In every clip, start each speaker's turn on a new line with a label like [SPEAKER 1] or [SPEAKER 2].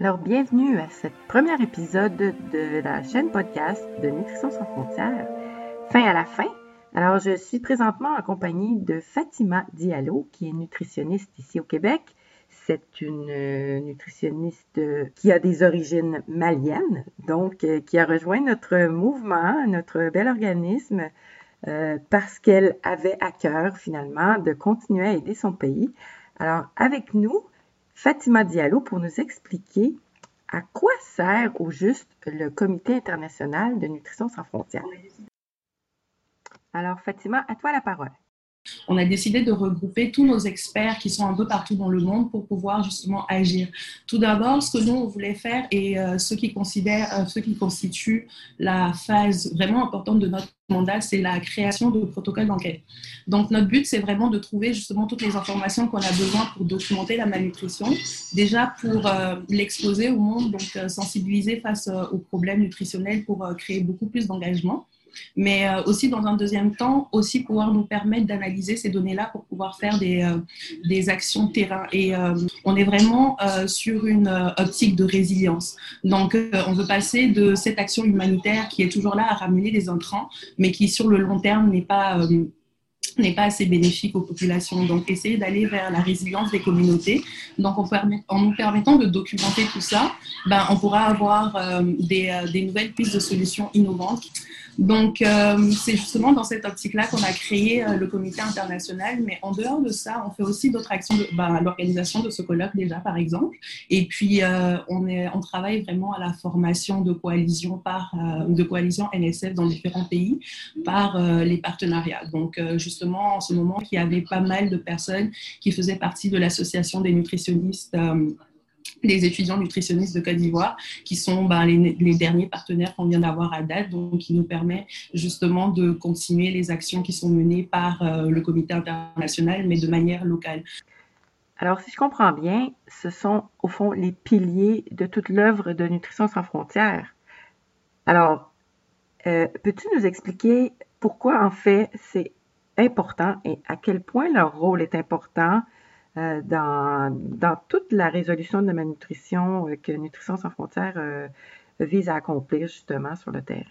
[SPEAKER 1] Alors, bienvenue à ce premier épisode de la chaîne podcast de Nutrition sans frontières. Fin à la fin. Alors, je suis présentement en compagnie de Fatima Diallo, qui est nutritionniste ici au Québec. C'est une euh, nutritionniste qui a des origines maliennes, donc euh, qui a rejoint notre mouvement, notre bel organisme, euh, parce qu'elle avait à cœur finalement de continuer à aider son pays. Alors, avec nous, Fatima Diallo pour nous expliquer à quoi sert au juste le Comité international de nutrition sans frontières. Alors, Fatima, à toi la parole.
[SPEAKER 2] On a décidé de regrouper tous nos experts qui sont un peu partout dans le monde pour pouvoir justement agir. Tout d'abord, ce que nous on voulait faire et euh, ce qui considère, euh, ce qui constitue la phase vraiment importante de notre mandat, c'est la création de protocoles d'enquête. Donc notre but, c'est vraiment de trouver justement toutes les informations qu'on a besoin pour documenter la malnutrition, déjà pour euh, l'exposer au monde, donc sensibiliser face aux problèmes nutritionnels pour créer beaucoup plus d'engagement mais euh, aussi dans un deuxième temps, aussi pouvoir nous permettre d'analyser ces données-là pour pouvoir faire des, euh, des actions terrain. Et euh, on est vraiment sur une optique de résilience. Donc, on veut passer de cette action humanitaire qui est toujours là à ramener des intrants, mais qui sur le long terme n'est pas n'est pas assez bénéfique aux populations. Donc, essayer d'aller vers la résilience des communautés. Donc, en, nous permettant de documenter tout ça, ben, on pourra avoir des, des, nouvelles pistes de solutions innovantes donc, euh, c'est justement dans cette optique-là qu'on a créé euh, le comité international. Mais en dehors de ça, on fait aussi d'autres actions, bah, l'organisation de ce colloque déjà, par exemple. Et puis, euh, on, est, on travaille vraiment à la formation de coalitions par, de coalitions NSF dans différents pays par les partenariats. Donc, justement, en ce moment, il y avait pas mal de personnes qui faisaient partie de l'association des nutritionnistes des étudiants nutritionnistes de Côte d'Ivoire, qui sont ben, les, derniers partenaires qu'on vient d'avoir à date, donc qui nous permet justement de continuer les actions qui sont menées par euh, le comité international, mais de manière locale.
[SPEAKER 1] Alors, si je comprends bien, ce sont au fond les piliers de toute l'œuvre de Nutrition sans frontières. Alors, euh, peux-tu nous expliquer pourquoi en fait c'est important et à quel point leur rôle est important euh, dans, dans, toute la résolution de la malnutrition euh, que Nutrition sans frontières euh, vise à accomplir justement sur le terrain.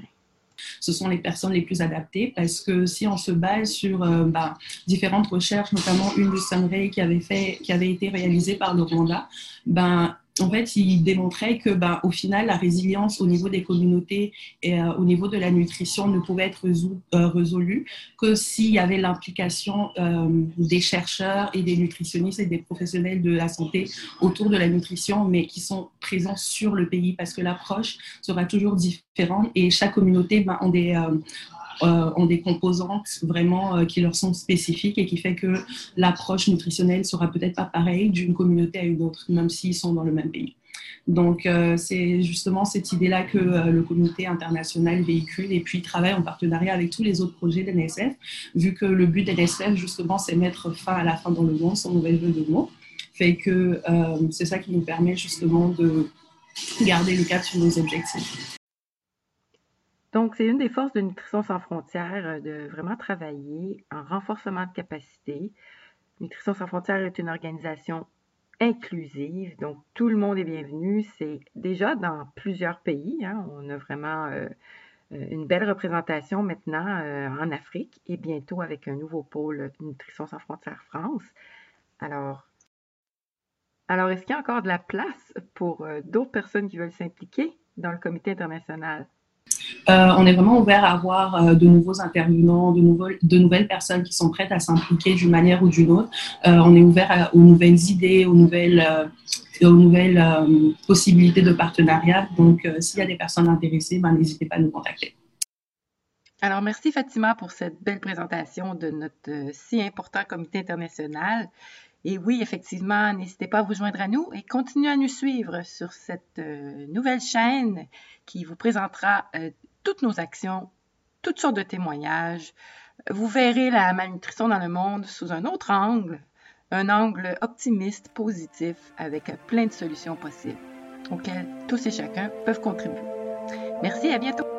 [SPEAKER 2] Ce sont les personnes les plus adaptées parce que si on se base sur bah, différentes recherches, notamment une de Sunray qui avait, fait, qui avait été réalisée par le Rwanda, ben, en fait, il démontrait que, ben, au final, la résilience au niveau des communautés et euh, au niveau de la nutrition ne pouvait être euh, résolue que s'il y avait l'implication euh, des chercheurs et des nutritionnistes et des professionnels de la santé autour de la nutrition, mais qui sont présents sur le pays parce que l'approche sera toujours différente et chaque communauté ben, a des, ont des composantes vraiment euh, qui leur sont spécifiques et qui fait que l'approche nutritionnelle sera peut-être pas pareille d'une communauté à une autre, même s'ils sont dans le même pays. Donc, euh, c'est justement cette idée-là que le comité international véhicule et puis travaille en partenariat avec tous les autres projets d'NSF, vu que le but d'NSF, justement, c'est mettre fin à la fin dans le monde, son nouvel jeu de mots, fait que c'est ça qui nous permet justement de garder le cap sur nos objectifs.
[SPEAKER 1] Donc, c'est une des forces de Nutrition sans frontières euh, de vraiment travailler en renforcement de capacité. Nutrition sans frontières est une organisation inclusive, donc tout le monde est bienvenu. C'est déjà dans plusieurs pays. Hein. on a vraiment euh, euh, une belle représentation maintenant en Afrique et bientôt avec un nouveau pôle Nutrition sans frontières France. Alors, alors est-ce qu'il y a encore de la place pour d'autres personnes qui veulent s'impliquer dans le comité international?
[SPEAKER 2] Euh, on est vraiment ouvert à avoir euh, de nouveaux intervenants, de, nouvelles personnes qui sont prêtes à s'impliquer d'une manière ou d'une autre. Euh, on est ouvert aux nouvelles idées, aux nouvelles, aux nouvelles possibilités de partenariat. Donc, s'il y a des personnes intéressées, ben, n'hésitez pas à nous contacter.
[SPEAKER 1] Alors, merci Fatima pour cette belle présentation de notre si important comité international. Et oui, effectivement, n'hésitez pas à vous joindre à nous et continuez à nous suivre sur cette nouvelle chaîne qui vous présentera toutes nos actions, toutes sortes de témoignages. Vous verrez la malnutrition dans le monde sous un autre angle, un angle optimiste, positif, avec plein de solutions possibles auxquelles tous et chacun peuvent contribuer. Merci, à bientôt.